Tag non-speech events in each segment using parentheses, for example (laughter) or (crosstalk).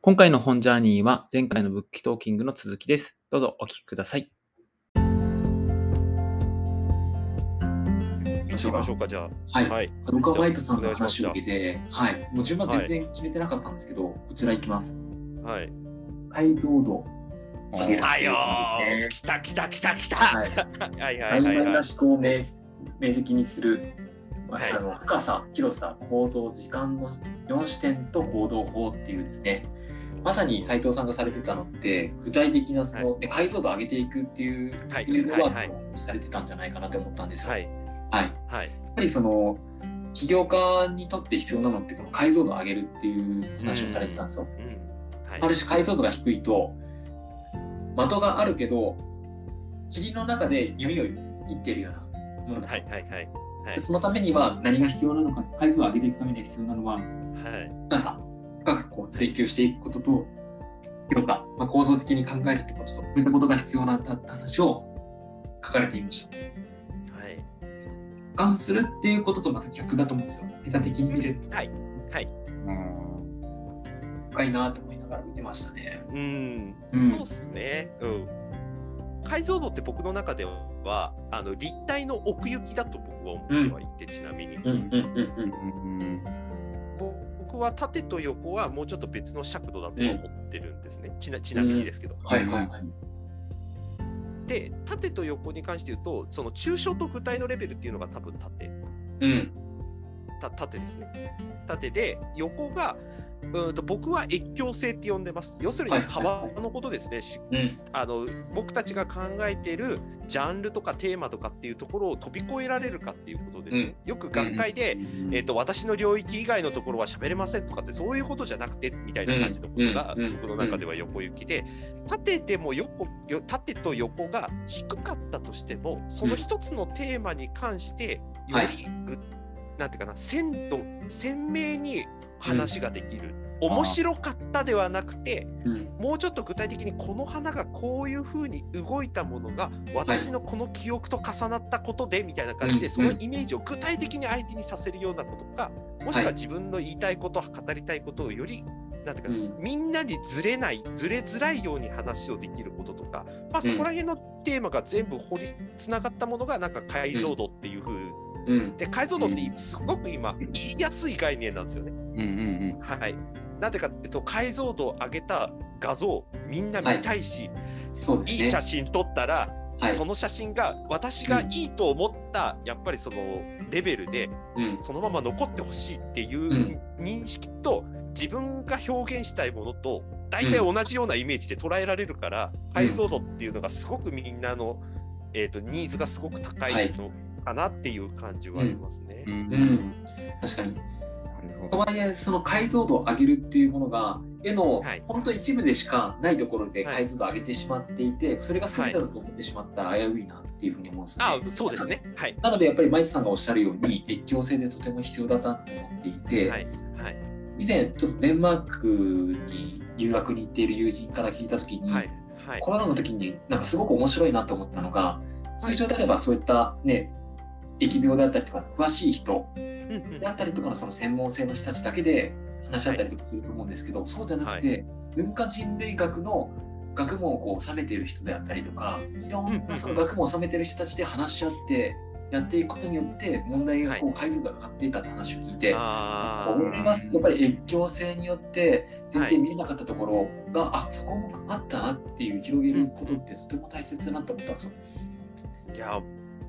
今回の本ジャーニーは前回のブックトーキングの続きです。どうぞお聞きください。行きましょうか、じゃあ。はい。はい。僕はマイトさんの話を受けて、はい。もう順番全然決めてなかったんですけど、こちらいきます。はい。解像度。あよねー来た来た来た来たはい。(laughs) はいはいはいはいな。思考を明明晰にする、はいあの深さ、広さ、構造、時間の4視点と行動法っていうですね、まさに斉藤さんがされてたのって、具体的なその、ね解像度を上げていくっていう、はいフィールドワはいされてたんじゃないかなと思ったんですよ。はいはいはい。やっぱりその起業家にとって必要なのってこの解像度を上げるっていう話をされてたんですよ。うん。はい。ある種解像度が低いと的があるけど霧の中で弓を射っているようなものだ、はいはいはい。でそのためには何が必要なのか解像度を上げていくために必要なのははい。深さ深くこう追求していくことと広さ、まあ、構造的に考えるってこととそういったことが必要なんだって話を書かれていました。はい。俯瞰するっていうこととまた逆だと思うんですよ。メタ的に見るはい。はい。深いなと思いながら見てましたね。うん。うんそうっすね。うん。解像度って僕の中では、あの立体の奥行きだと僕は思ってはいて、ちなみに。うんうんうんうん。僕は縦と横はもうちょっと別の尺度だと思ってるんですね。ちなちなみにですけど。はいはいはい。で、縦と横に関して言うと、その抽象と具体のレベルっていうのが多分縦。うん。た縦ですね。縦で、横が、うんと僕は越境性って呼んでます。要するに幅のことですね。あの僕たちが考えているジャンルとかテーマとかっていうところを飛び越えられるかっていうことですね。よく学会で、えっと私の領域以外のところは喋れませんとかってそういうことじゃなくてみたいな感じのことが僕の中では横行きで縦でも横よ縦と横が低かったとしてもその一つのテーマに関してよりぐ、なんていうかな鮮度鮮明に話ができる、面白かったではなくてうん。もうちょっと具体的にこの花がこういうふうに動いたものが私のこの記憶と重なったことでみたいな感じで、うん。そのイメージを具体的に相手にさせるようなことかもしくははい。自分の言いたいこと語りたいことをよりなんていうかみんなにずれないずれづらいように話をできることとか、まあ、そこら辺のテーマが全部掘りつながったものがなんか解像度っていうふううん。で解像度ってすごく今言いやすい概念なんですよね。うんうんはい。なんでかっていうと解像度を上げた画像みんな見たいし、そうですね。いい写真撮ったら、はい。その写真が私がいいと思った、やっぱりそのレベルでうん。そのまま残ってほしいっていううん認識と、自分が表現したいものと大体同じようなイメージで捉えられるから、解像度っていうのがすごくみんなの、えー、とニーズがすごく高いのかなっていう感じはありますね。うん。うん。確かに。とはいえ、その解像度を上げるっていうものが、絵のはい本当一部でしかないところではい解像度を上げてしまっていて、それが全てだと思ってしまったら危ういなっていうふうに思うんですよあね。そうですね。はい。なのでやっぱりマイトさんがおっしゃるように越境性でとても必要だなと思っていて、はい。はい。以前ちょっとデンマークに留学に行っている友人から聞いた時に、はい。はい。コロナの時になんかすごく面白いなと思ったのが通常であればそういったね疫病であったりとか詳しい人であったりとかのその専門性の人たちだけで話し合ったりとかすると思うんですけど、そうじゃなくて、文化人類学の学問をこう収めている人であったりとかいろんなその学問を収めている人たちで話し合ってやっていくことによって問題がこう解像度が上がっていたって話を聞いて、あこれはやっぱり越境性によって全然見えなかったところが、あそこもあったなっていう広げることってとても大切だなと思ったんですよ。ーいや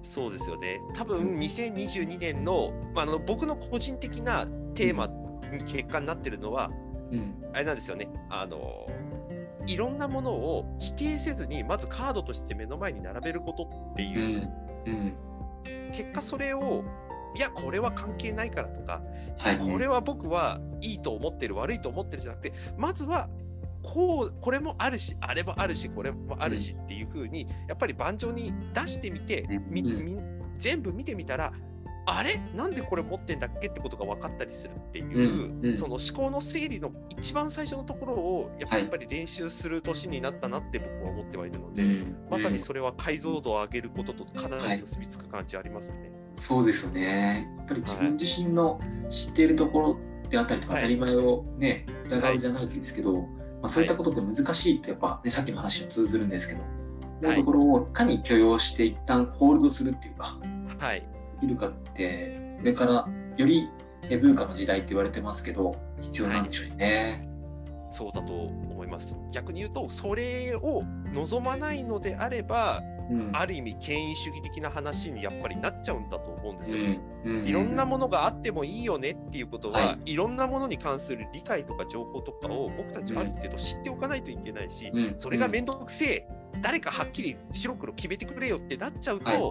そうですよね。多分2022年の,、まあ、あの僕の個人的なテーマに結果になってるのは、うん。あれなんですよね。あのいろんなものを否定せずにまずカードとして目の前に並べることってう。いう、ん。うん。結果それをいやこれは関係ないからとかはい。これは僕はいいと思ってる悪いと思ってるじゃなくてまずはこうこれもあるしあれもあるしこれもあるしっていう風にやっぱり盤上に出してみて、みうん。み全部見てみたらあれ？なんでこれ持ってんだっけってことが分かったりするっていう、うん。うん。その思考の整理の一番最初のところをやはい。っぱり練習する年になったなって僕は思ってはいるので、うん。まさにそれは解像度を上げることとかなり結びつく感じありますね。そうですよね。やっぱり自分自身の知っているところであったりとか当たり前をね、疑うじゃないですけど、まあ、そういったことって難しいってやっぱね、さっきの話に通ずるんですけど、のところをいかに許容して一旦ホールドするっていうか、はい。できるかって、これからよりえ文化の時代って言われてますけど、必要なんでしょうね。そうだと思います。逆に言うと、それを望まないのであれば、うんある意味、権威主義的な話にやっぱりなっちゃうんだと思うんですよ。ね。うん。いろんなものがあってもいいよねっていうことは、、はい。ろんなものに関する理解とか情報とかを僕たちはある程度知っておかないといけないし、うん。それがめんどくせえ、誰かはっきり白黒決めてくれよってなっちゃうと、はい。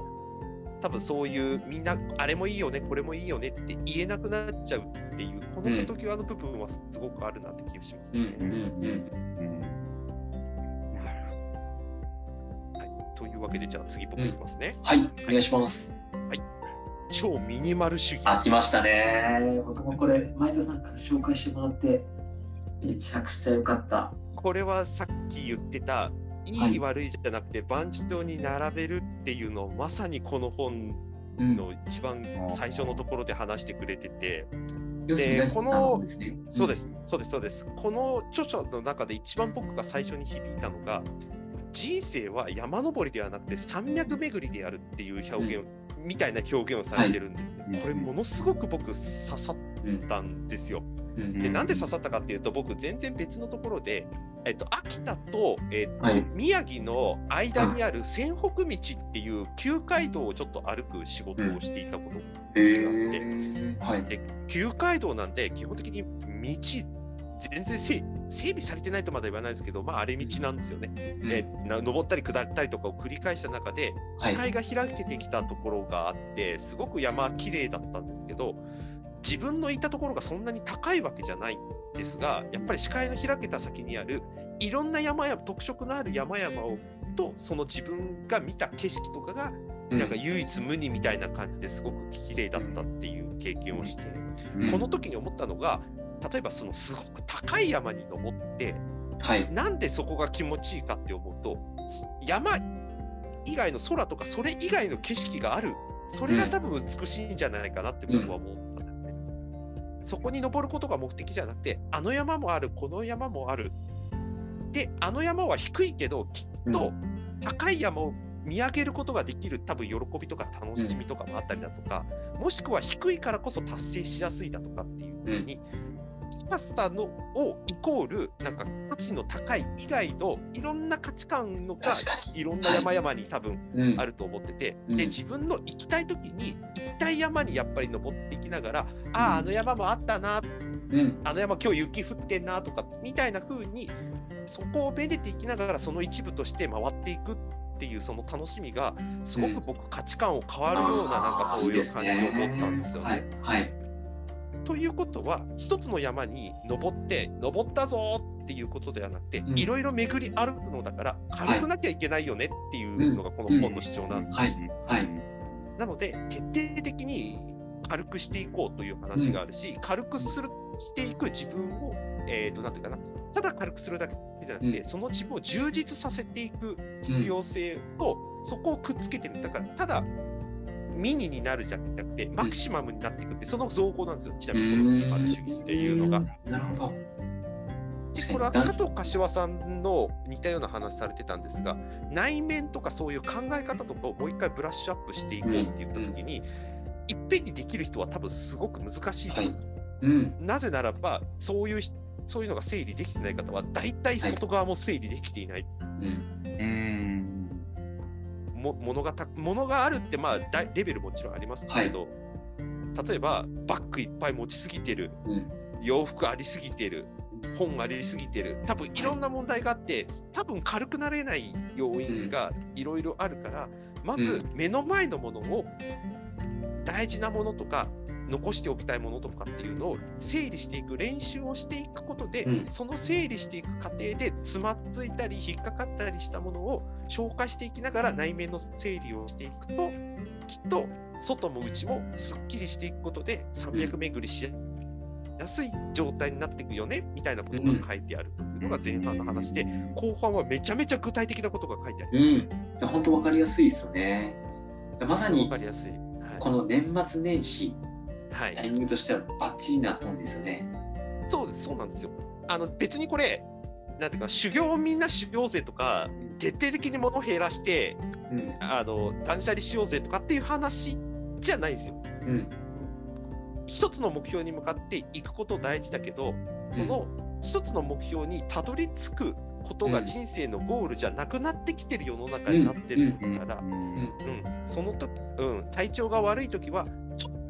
多分そういうみんなあれもいいよね、これもいいよねって言えなくなっちゃうっていう、この瀬戸際の部分はすごくあるなって気がします。うんうんうんい、というわけで、じゃあ次僕いきますね。はい、お願いします。超ミニマル主義。あ、来ましたね。僕もこれ、前田さんから紹介してもらって、めちゃくちゃ良かった。これはさっき言ってた、いい悪いじゃなくて、盤上に並べるっていうのをまさにこの本うん。の一番最初のところで話してくれてて、ですね。そうです、そうです、そうです。この著書の中で一番僕が最初に響いたのが、人生は山登りではなくて山脈巡りであるっていう表現、みたいな表現をされてるんですね。はい。これものすごく僕刺さっうん。たんですよ。うん。で、なんで刺さったかっていうと、僕全然別のところで、えっと、秋田と,、えっとはい。宮城の間にある仙北道っていう旧街道をちょっと歩く仕事をしていたことがあって、へー。はい。で旧街道なんで基本的に道全然整整備されてないとまでは言わないですけど、まあ、荒れ道なんですよね、うん。でな登ったり下ったりとかを繰り返した中ではい。視界が開けてきたところがあって、すごく山綺麗だったんですけど自分のいたところがそんなに高いわけじゃないんですがやっぱり視界の開けた先にあるいろんな山や特色のある山々をとその自分が見た景色とかがうん。なんか唯一無二みたいな感じですごく綺麗だったっていう経験をして、うん。この時に思ったのが例えばそのすごく高い山に登ってはい。なんでそこが気持ちいいかって思うと山以外の空とかそれ以外の景色があるそれが多分美しいんじゃないかなって僕は思ったんですね。そこに登ることが目的じゃなくてあの山もあるこの山もあるであの山は低いけどきっと高い山を見上げることができる多分喜びとか楽しみとかもあったりだとか、もしくは低いからこそ達成しやすいだとかっていうふうに、高さのをイコールなんか価値の高い以外のいろんな価値観のがいろんな山々に多分。あると思ってて、うんで自分の行きたい時に行きたい山にやっぱり登っていきながら、あああの山もあったなうん。あの山今日雪降ってんなとかみたいな風にそこをめでていきながらその一部として回っていくっていうその楽しみがすごく僕価値観を変わるようななんかそういう感じを持ったんですよね。はい。はい。ということは一つの山に登って登ったぞっていうことではなくてうんいろいろ巡り歩くのだから軽くなきゃいけないよねっていうのがこの本の主張なんです。はい。はい。なので徹底的に軽くしていこうという話があるし、軽くするしていく自分を、えー、となんていうかなただ軽くするだけじゃなくて、うその自分を充実させていく必要性と、そこをくっつけてるだからただミニになるじゃなくてマキシマムになっていくってその造語なんですよちなみにこのミニマル主義っていうのが。なるほど。でこれは佐藤柏さんの似たような話されてたんですが内面とかそういう考え方とかをもう一回ブラッシュアップしていこうって言った時に、いっぺんにできる人は多分すごく難しいと思う、はいうん。なぜならばそういうひそういうのが整理できてない方は大体外側も整理できていない、うん。うん。もものがたものがあるってまあだレベルもちろんありますけど、例えばバッグいっぱい持ちすぎてるうん。洋服ありすぎてる本ありすぎてる多分いろんな問題があって多分軽くなれない要因がいろいろあるから、まず目の前のものを大事なものとか残しておきたいものとかっていうのを整理していく練習をしていくことで、うんその整理していく過程でつまずいたり引っかかったりしたものを消化していきながら内面の整理をしていくときっと外も内もすっきりしていくことで300巡りしやすい状態になっていくよねみたいなことが書いてあるというのが前半の話で、後半はめちゃめちゃ具体的なことが書いてある。うん。本当わかりやすいですよね。まさにわかりやすい。はいこの年末年始はい。タイミングとしてはバッチリな本ですよね。そうです、そうなんですよ。あの別にこれ、なんていうか、修行みんな修行ぜとか、徹底的に物を減らして、うん。あの断捨離しようぜとかっていう話じゃないんですよ。うん。一つの目標に向かっていくこと大事だけど、その一つの目標にたどり着くことがうん。人生のゴールじゃなくなってきてる世の中になってるから、うん。うん、その時、うん、体調が悪い時は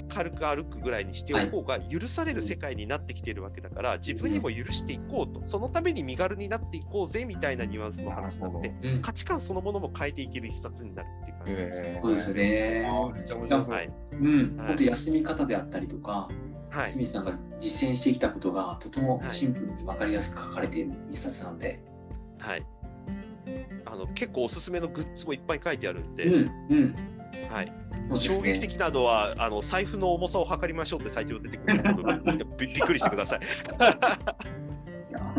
軽く歩くぐらいにしてお方が許される世界になってきてるわけだから、自分にも許していこうと、そのために身軽になっていこうぜみたいなニュアンスの話なので、うん。価値観そのものも変えていける一冊になるっていう感じです。えそうですよね。はい、うん、はい。本当休み方であったりとか、はい、スミスさんが実践してきたことがとてもシンプルに分かりやすく書かれている一冊なので、はい。あの結構おすすめのグッズもいっぱい書いてあるんで、うん、うん、はい、そうです衝撃ね。的なのはあの財布の重さを測りましょうってサイトに出てくる部分び (laughs) びっくりしてください。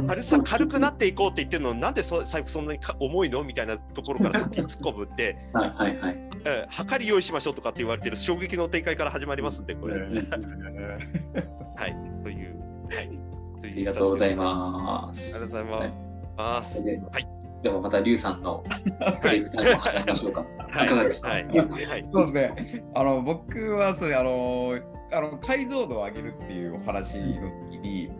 軽さ軽くなっていこうって言ってるのになんでそ財布そんなにか重いのみたいなところから先に突っ込むって、はいはいはい。えー測り用意しましょうとかって言われてる衝撃の展開から始まりますんで、これ。うん (laughs) はい、という。はい、というありがとうございます。ありがとうございます。はいではいではまたリュウさんのブレイクタイムを挟みましょうか。はい。いかがですか？はい、はい、そうですね。あの僕はそうね。あのあの解像度を上げるっていうお話の時に、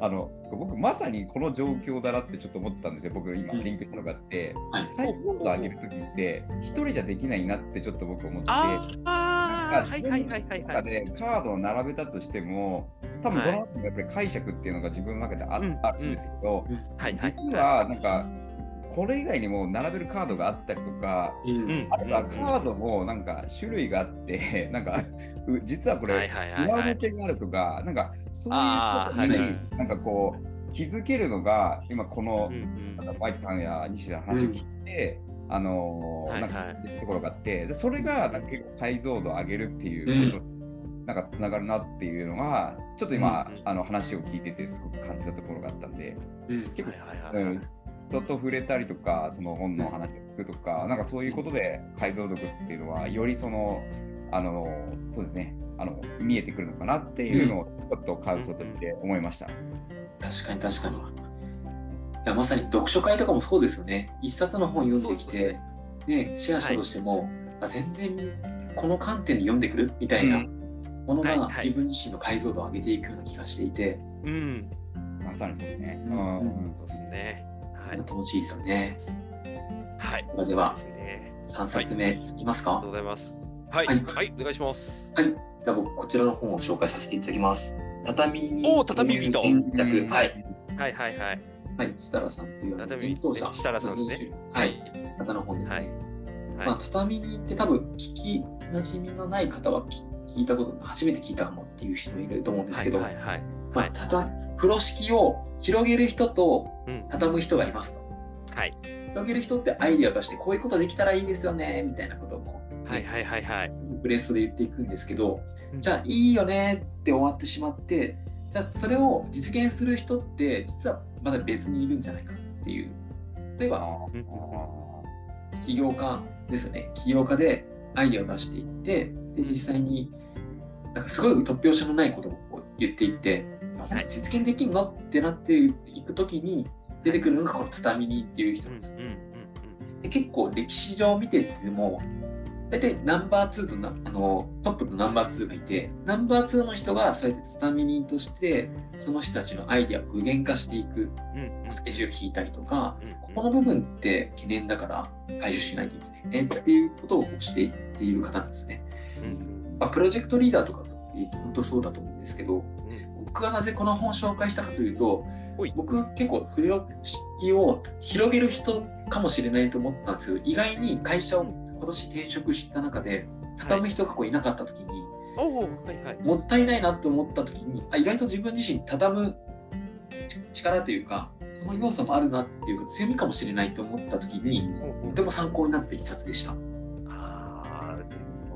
あの僕まさにこの状況だなってちょっと思ったんですよ。僕今うん。リンクしたのがあって、はい。解像度を上げる時って一人じゃできないなってちょっと僕思ってはいはいはいはいはい。カードを並べたとしても、多分そのやっぱり解釈っていうのが自分の中であ,、るんですけど、はいはい。実はなんかこれ以外にも並べるカードがあったりとか、うん。うん。あるいはカードもなんか種類があって、(laughs) なんかう実はこれ裏はい。表があるとか、なんかそういうことになんかこう気づけるのが今このうんバイトさんや西田の話を聞いて、あのーはいなんかところがあって、でそれがなんか結構解像度を上げるっていうこと、なんかつながるなっていうのが、ちょっと今、うんうん。あの話を聞いててすごく感じたところがあったんで、うん。結構、はいはいはい。うん人と触れたりとか、その本の話を聞くとか、なんかそういうことで解像度っていうのは、よりその、あの、そうですね、あの見えてくるのかなっていうのをちょっと感想として思いました。確かに確かに。いやまさに読書会とかもそうですよね。一冊の本読んできてで、ね、シェアしたとしても、あ全然この観点で読んでくるみたいなものがはいはい自分自身の解像度を上げていくような気がしていて、うん。まさにそうですね。ううんんそうですね。はい。楽しいですよね。はい。ではではそうですね。3冊目いきますか？ありがとう。ございます。はい。はいはい。お願いします。はい。では僕こちらの本を紹介させていただきます。畳におー畳人はい。はいはいはい。はい。設楽さんという伝統者。設楽さんですね。はい。。方の本ですね。はいまあ、はい。畳にって多分聞き馴染みのない方は聞聞いたこと初めて聞いたかもっていう人もいると思うんですけど、はいはいはい。まあ、畳風呂敷を広げる人とうん。畳む人がいますと。はい。広げる人ってアイデアを出してこういうことできたらいいですよねみたいなことをこう、はいはいはいはい。ブレストで言っていくんですけど、うんじゃあいいよねって終わってしまってじゃあそれを実現する人って実はまだ別にいるんじゃないかっていう例えばうん起業家ですよね。起業家でアイデアを出していって、で実際になんかすごい突拍子もないことを言っていって、実現できんの？ってなっていくときに出てくるのがこの畳にっていう人。ですで結構歴史上見てても、大体ナンバー2となあのトップとナンバー2がいて、ナンバー2の人がそうやって畳人として、その人たちのアイデアを具現化していく、うんうん。うんスケジュール引いたりとか、うんここの部分って懸念だから解消しないといけないねっていうことをしていっている方なんですね。うんまあ、プロジェクトリーダーとかというと本当そうだと思うんですけど、うん僕がなぜこの本を紹介したかというと僕結構不良式を広げる人かもしれないと思ったんですけど、意外に会社を今年転職した中で、畳む人がこういなかった時に、はいはい。もったいないなと思った時にあ意外と自分自身畳むち力というかその要素もあるなっていうか強みかもしれないと思った時にとても参考になった一冊でした。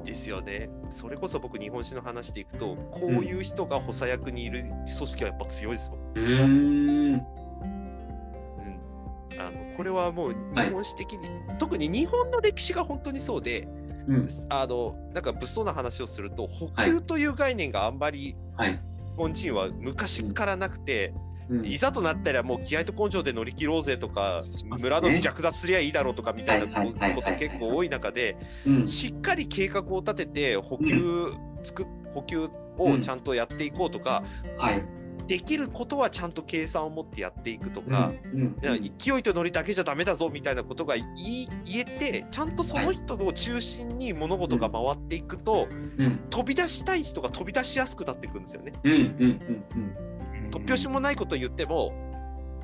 ですよね。それこそ僕、日本史の話でいくと、こういう人が補佐役にいる組織はやっぱ強いですよ。うーんうん、あのこれはもうはい日本史的に、特に日本の歴史が本当にそうで、うんあのなんか物騒な話をすると補はい給という概念があんまりはい。日本人は昔からなくて、うん。いざとなったらもう気合と根性で乗り切ろうぜとか、ね。村の略奪すりゃいいだろうとかみたいなはいはいはいはいこと結構多い。中で、うん。しっかり計画を立てて補給つく補給をちゃんとやっていこうとか、はい。できることはちゃんと計算を持ってやっていくとか、うん。いや勢いとノリだけじゃダメだぞみたいなことが言えてちゃんとその人を中心に物事が回っていくと、うん。飛び出したい人が飛び出しやすくなっていくんですよね。うん。うん。うん突拍子もないことを言っても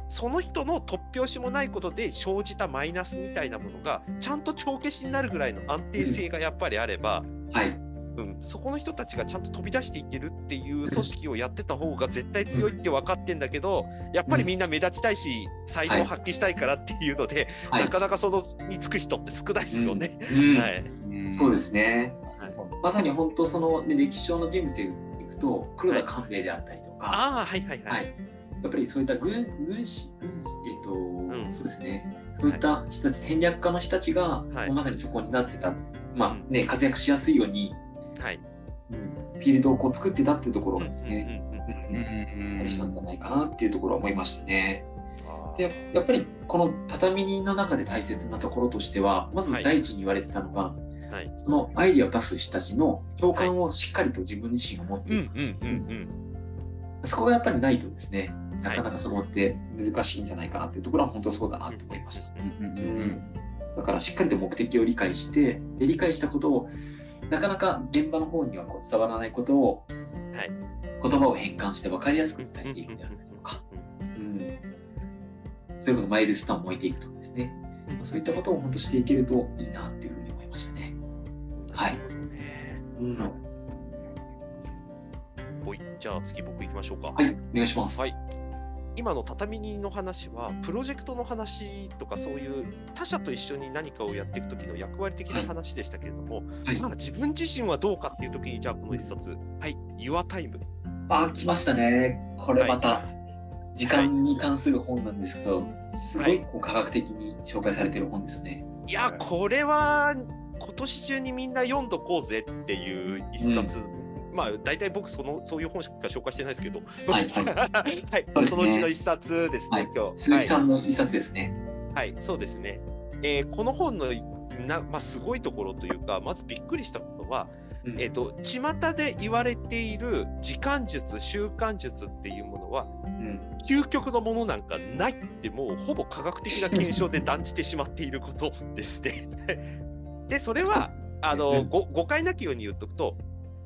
その人の突拍子もないことで生じたマイナスみたいなものがちゃんと帳消しになるぐらいの安定性がやっぱりあれば、うん。はい。うん、そこの人たちがちゃんと飛び出していってるっていう組織をやってた方が絶対強いって分かってんだけどやっぱりみんな目立ちたいし才能を発揮したいからっていうので、はいなかなかそのにつく人って少ないですよね。うん (laughs) はい、うんそうですね。はいまさに本当その、ね、歴史上の人物でいくと黒田官兵衛であったりとか、ああはいはいはい。はい。やっぱりそういった軍軍師軍師えっ、と、ん。そうですね。そういった人たち、戦略家の人たちが、はい。まさにそこになってた。まうん。あね活躍しやすいように、はい。フィールドをこう作ってたっていうところがですね、うんうんうんうん。うん。うん大事なんじゃないかなっていうところは思いましたね。でやっぱりこの畳人の中で大切なところとしてはまずはい第一に言われてたのが、はい。そのアイディアを出す人たちの共感をしっかりと自分自身が持っていく、うんうんうんそこがやっぱりないとですねなかなかそのって難しいんじゃないかなっていうところは本当そうだなと思いました。だからしっかりと目的を理解してで理解したことをなかなか現場の方にはこう伝わらないことを、はい。言葉を変換して分かりやすく伝えていくであったりとか、うん、それこそマイルストーンを置いていくとかですね、まあそういったことを本当していけるといいなっていうふうに思いましたね。はい。うん、ほいじゃあ次僕行きましょうか。はい、お願いします。はい今の畳人の話はプロジェクトの話とかそういう他者と一緒に何かをやっていく時の役割的な話でしたけれども、はいさあ自分自身はどうかっていう時にじゃあこの一冊「はい Your Time あ、来ましたね。これまた、時間に関する本なんですけど、すごいこう科学的に紹介されてる本ですね。」いやこれは今年中にみんな読んどこうぜっていう一冊、まあ大体僕そのそういう本しか紹介してないですけど、はいはい。はい。(laughs) そね。そのうちの一冊ですね、はい。今日。鈴木さんの一冊ですね。はい、そうですね。えーこの本のな、まあ、すごいところというか、まずびっくりしたことは、うん。えっ、と、巷で言われている時間術、習慣術っていうものは、うん。究極のものなんかないって、もうほぼ科学的な検証で断じてしまっていることですね。(laughs) で、それは、あの、誤解なきように言っとくと、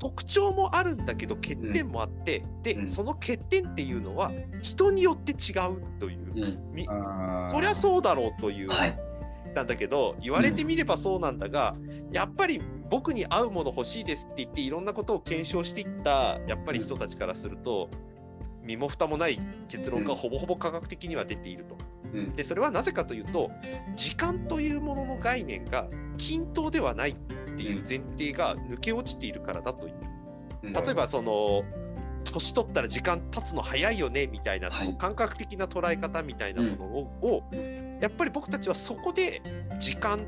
特徴もあるんだけど欠点もあって、で、うん。その欠点っていうのは人によって違うという、うん。そりゃそうだろうというはい。なんだけど言われてみればそうなんだが、やっぱり僕に合うもの欲しいですって言っていろんなことを検証していったやっぱり人たちからすると、身も蓋もない結論がほぼほぼ科学的には出ていると。うん。でそれはなぜかというと時間というものの概念が均等ではないっていう前提が抜け落ちているからだという。うん。例えばその年取ったら時間経つの早いよねみたいな、はい。感覚的な捉え方みたいなものを,を、やっぱり僕たちはそこで時間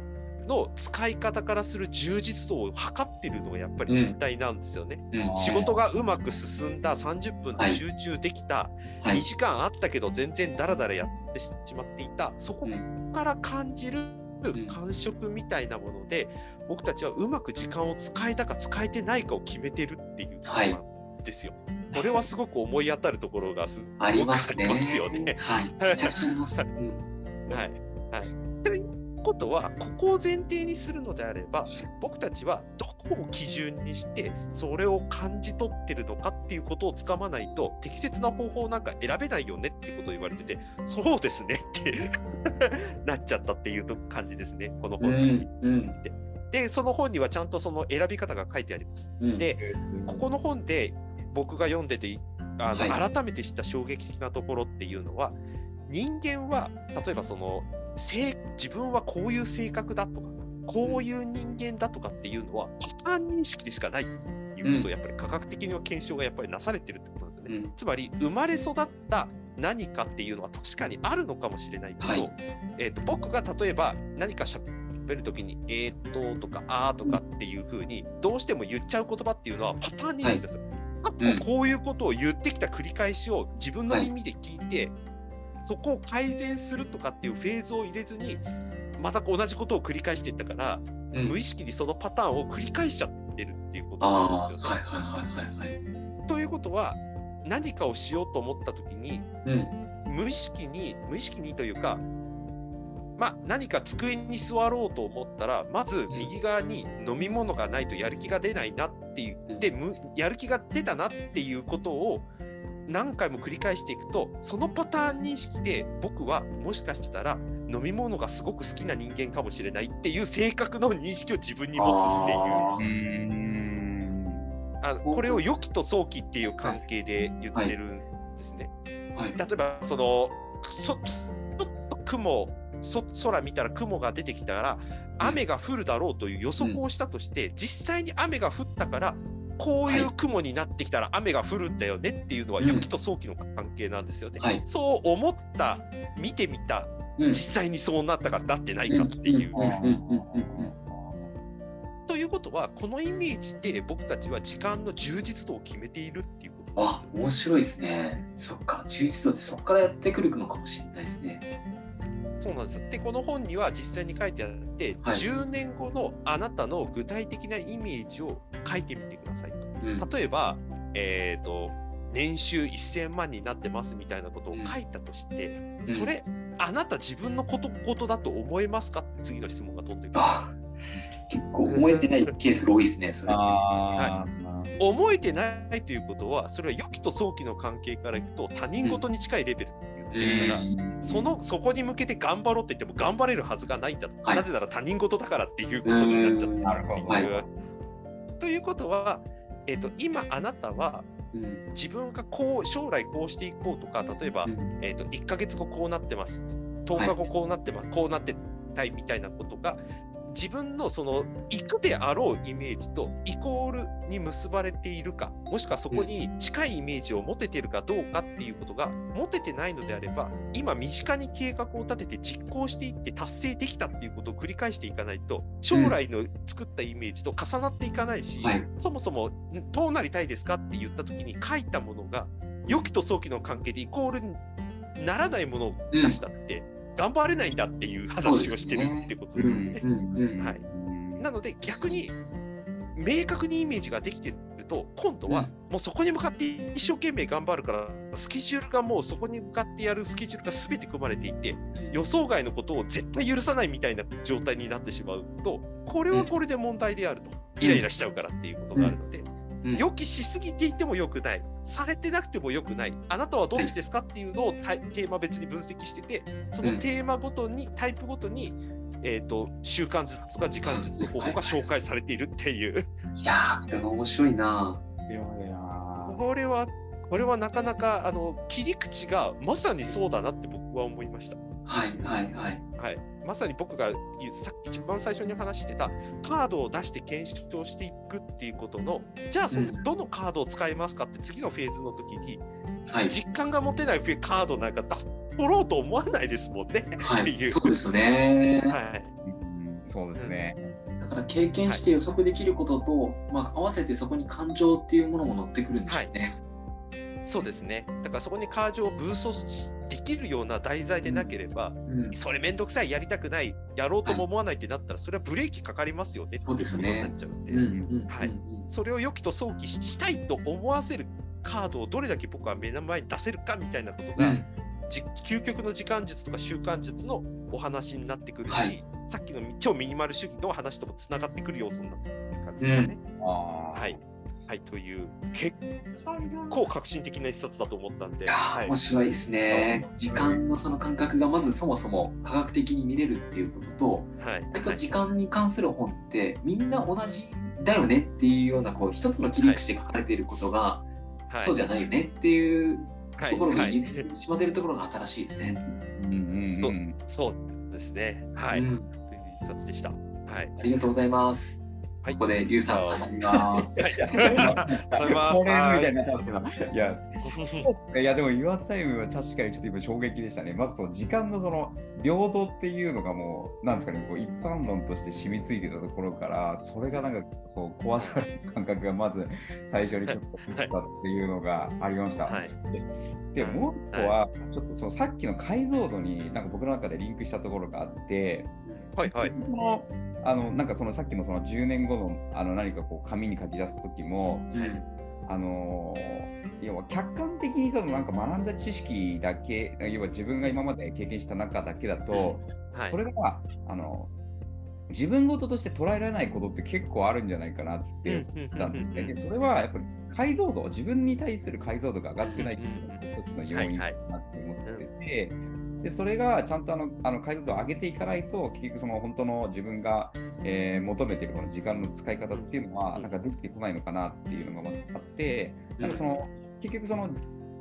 の使い方からする充実度を測ってるのがやっぱり実態なんですよね。うん。仕事がうまく進んだ30分で集中できた、2はい。時間あったけど全然ダラダラやってしまっていたそこから感じるん感触みたいなもので、僕たちはうまく時間を使えたか使えてないかを決めてるっていうところなんですよ。これはすごく思い当たるところがすありますね。ありますよね。(laughs) はい。はい。はい。ことは、ここを前提にするのであれば、僕たちはどこを基準にして、それを感じ取ってるのかっていうことをつかまないと、適切な方法なんか選べないよねっていうことを言われてて、そうですねって (laughs) なっちゃったっていう感じですね、このう本に。ん。うん。で、その本にはちゃんとその選び方が書いてあります。うん。で、ここの本で僕が読んでてあの、は改めて知った衝撃的なところっていうのは人間は例えばその性自分はこういう性格だとかこういう人間だとかっていうのはパターン認識でしかないっていうことをやっぱり科学的には検証がやっぱりなされてるってことなんですよね。うん。つまり生まれ育った何かっていうのは確かにあるのかもしれないけど、はい。えー、と僕が例えば何かしゃべるときに、えーっととか、あーとかっていうふうに、どうしても言っちゃう言葉っていうのはパターンになるんですよ。過うん去こういうことを言ってきた繰り返しを自分の耳で聞いて、そこを改善するとかっていうフェーズを入れずに、また同じことを繰り返していったから、うん無意識にそのパターンを繰り返しちゃってるっていうことなんですよね。はいはいはいはいはい。ということは、何かをしようと思ったときに、うん。無意識に、無意識にというか、まあ、何か机に座ろうと思ったら、まず右側に飲み物がないとやる気が出ないなって言って、むやる気が出たなっていうことを何回も繰り返していくと、そのパターン認識で僕はもしかしたら飲み物がすごく好きな人間かもしれないっていう性格の認識を自分に持つっていう。あのこれを良きと早期っていう関係で言ってるんですね。ーはい。例えばそのそちょっと雲そ空見たら雲が出てきたら雨が降るだろうという予測をしたとして、実際に雨が降ったからこういう雲になってきたら雨が降るんだよねっていうのはうん良きと早期の関係なんですよね。はい。そう思った見てみたうん。実際にそうなったかなってないかっていう。うん。うん。うん。うん。うん。ということはこのイメージで僕たちは時間の充実度を決めているっていうことあ。面白いですね。そっか、充実度ってそこからやってくるのかもしれないですね。そうなんですよ。で、この本には実際に書いてあって、はい10年後のあなたの具体的なイメージを書いてみてくださいうんと。例えば、えっ、と、年収1000万になってますみたいなことを書いたとして、うんそれ、あなた自分のことことだと思えますかって次の質問が飛んでくる。あ結構思えてないケースが多いですね、それ。あ思えてないということは、それは良きと早期の関係からいくと他人事に近いレベルって言ってるから、うん。そのそこに向けて頑張ろうって言っても頑張れるはずがないんだと、はい。なぜなら他人事だからっていうことになっちゃってるなるほど。は。いということは、えー、と今あなたはうん。自分がこう将来こうしていこうとか例えば、うん。えー、と1ヶ月後こうなってます。10日後こうなってます、こうなってたいみたいなことが自分のその行くであろうイメージとイコールに結ばれているかもしくはそこに近いイメージを持てているかどうかっていうことが持ててないのであれば今身近に計画を立てて実行していって達成できたっていうことを繰り返していかないと将来の作ったイメージと重なっていかないし、はい。そもそもんどうなりたいですかって言った時に書いたものが良きと早期の関係でイコールにならないものを出したって、頑張れないんだっていう話をしてるってことですよね。なので逆に明確にイメージができてると今度はもうそこに向かって一生懸命頑張るからスケジュールがもうそこに向かってやるスケジュールが全て組まれていて予想外のことを絶対許さないみたいな状態になってしまうとこれはこれで問題であるとイライラしちゃうからっていうことがあるのでうん予期しすぎていてもよくない。されてなくてもよくない。あなたはどっちですかっていうのをタイテーマ別に分析しててそのテーマごとにタイプごとにえー、と習慣術とか時間術の方法が紹介されているっていう、いやー、これは面白いな。これは、これはなかなかあの切り口がまさにそうだなって僕は思いました。はいはいはい。はい、まさに僕がさっき一番最初に話してたカードを出して検証していくっていうことのじゃあそうんどのカードを使いますかって次のフェーズの時にはい。実感が持てないカードなんか出す取ろうと思わないですもんね、はい、っていう。そうですよね。はいうんそうですね。だから経験して予測できることと、まあ、合わせてそこに感情っていうものも乗ってくるんでしょうね。そうですね。だからそこに感情をブーストできるような題材でなければ、うん。それめんどくさい、やりたくない、やろうとも思わないってなったら、それはブレーキかかりますよね。ってことにそうですね。なっちゃうんで、うんうんはいうんそれを良きと早期したいと思わせるカードをどれだけ僕は目の前に出せるかみたいなことが、うん。じ究極の時間術とか習慣術のお話になってくるし、はい。さっきの超ミニマル主義の話ともつながってくる要素になってくる感じですかね。あー。はい。はい、という結構革新的な一冊だと思ったんで、はい面白いですね。時間のその感覚がまずそもそも科学的に見れるっていうことと、はい割と時間に関する本ってみんな同じだよねっていうようなこう一つの切り口で書かれていることが、はい、そうじゃないよねっていうはいところがしまっているところが新しいですね。うんうんうんそうですね。はい。うんという一冊でした。はい。ありがとうございます。はいここでリュウさん挟みます。はいや。いや、でも、岩タイムは確かにちょっと今衝撃でしたね。まず、その時間のその平等っていうのがもう、なんですかね、こう一般論として染みついてたところから、それがなんか、そう、壊される感覚がまず最初にちょっとあったっていうのがありました。はいで、でもう一個は、ちょっとそのさっきの解像度に、なんか僕の中でリンクしたところがあって、はいはい。そのあのなんかそのさっきのその10年後のあの何かこう紙に書き出す時も、うんあのー要は客観的にそのなんか学んだ知識だけ要は自分が今まで経験した中だけだと、はいそれがあの自分事として捉えられないことって結構あるんじゃないかなって思ったんですね。でそれはやっぱり解像度自分に対する解像度が上がってないっていうのが一つの要因だなって思ってて。でそれがちゃんとあのあの解像度を上げていかないと結局その本当の自分が、えー求めているこの時間の使い方っていうのはなんかできてこないのかなっていうのがあってなんかその結局その、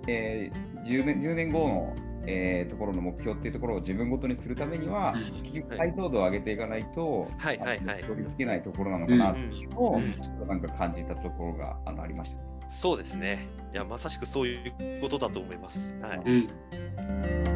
えー 10, 年10年後の、えーところの目標っていうところを自分ごとにするためにはうん結局解像度を上げていかないとはいはい取り付けないところなのかなっていうのをうんちょっとなんか感じたところがあのありました。そうですね。いや、まさしくそういうことだと思います。はい。うん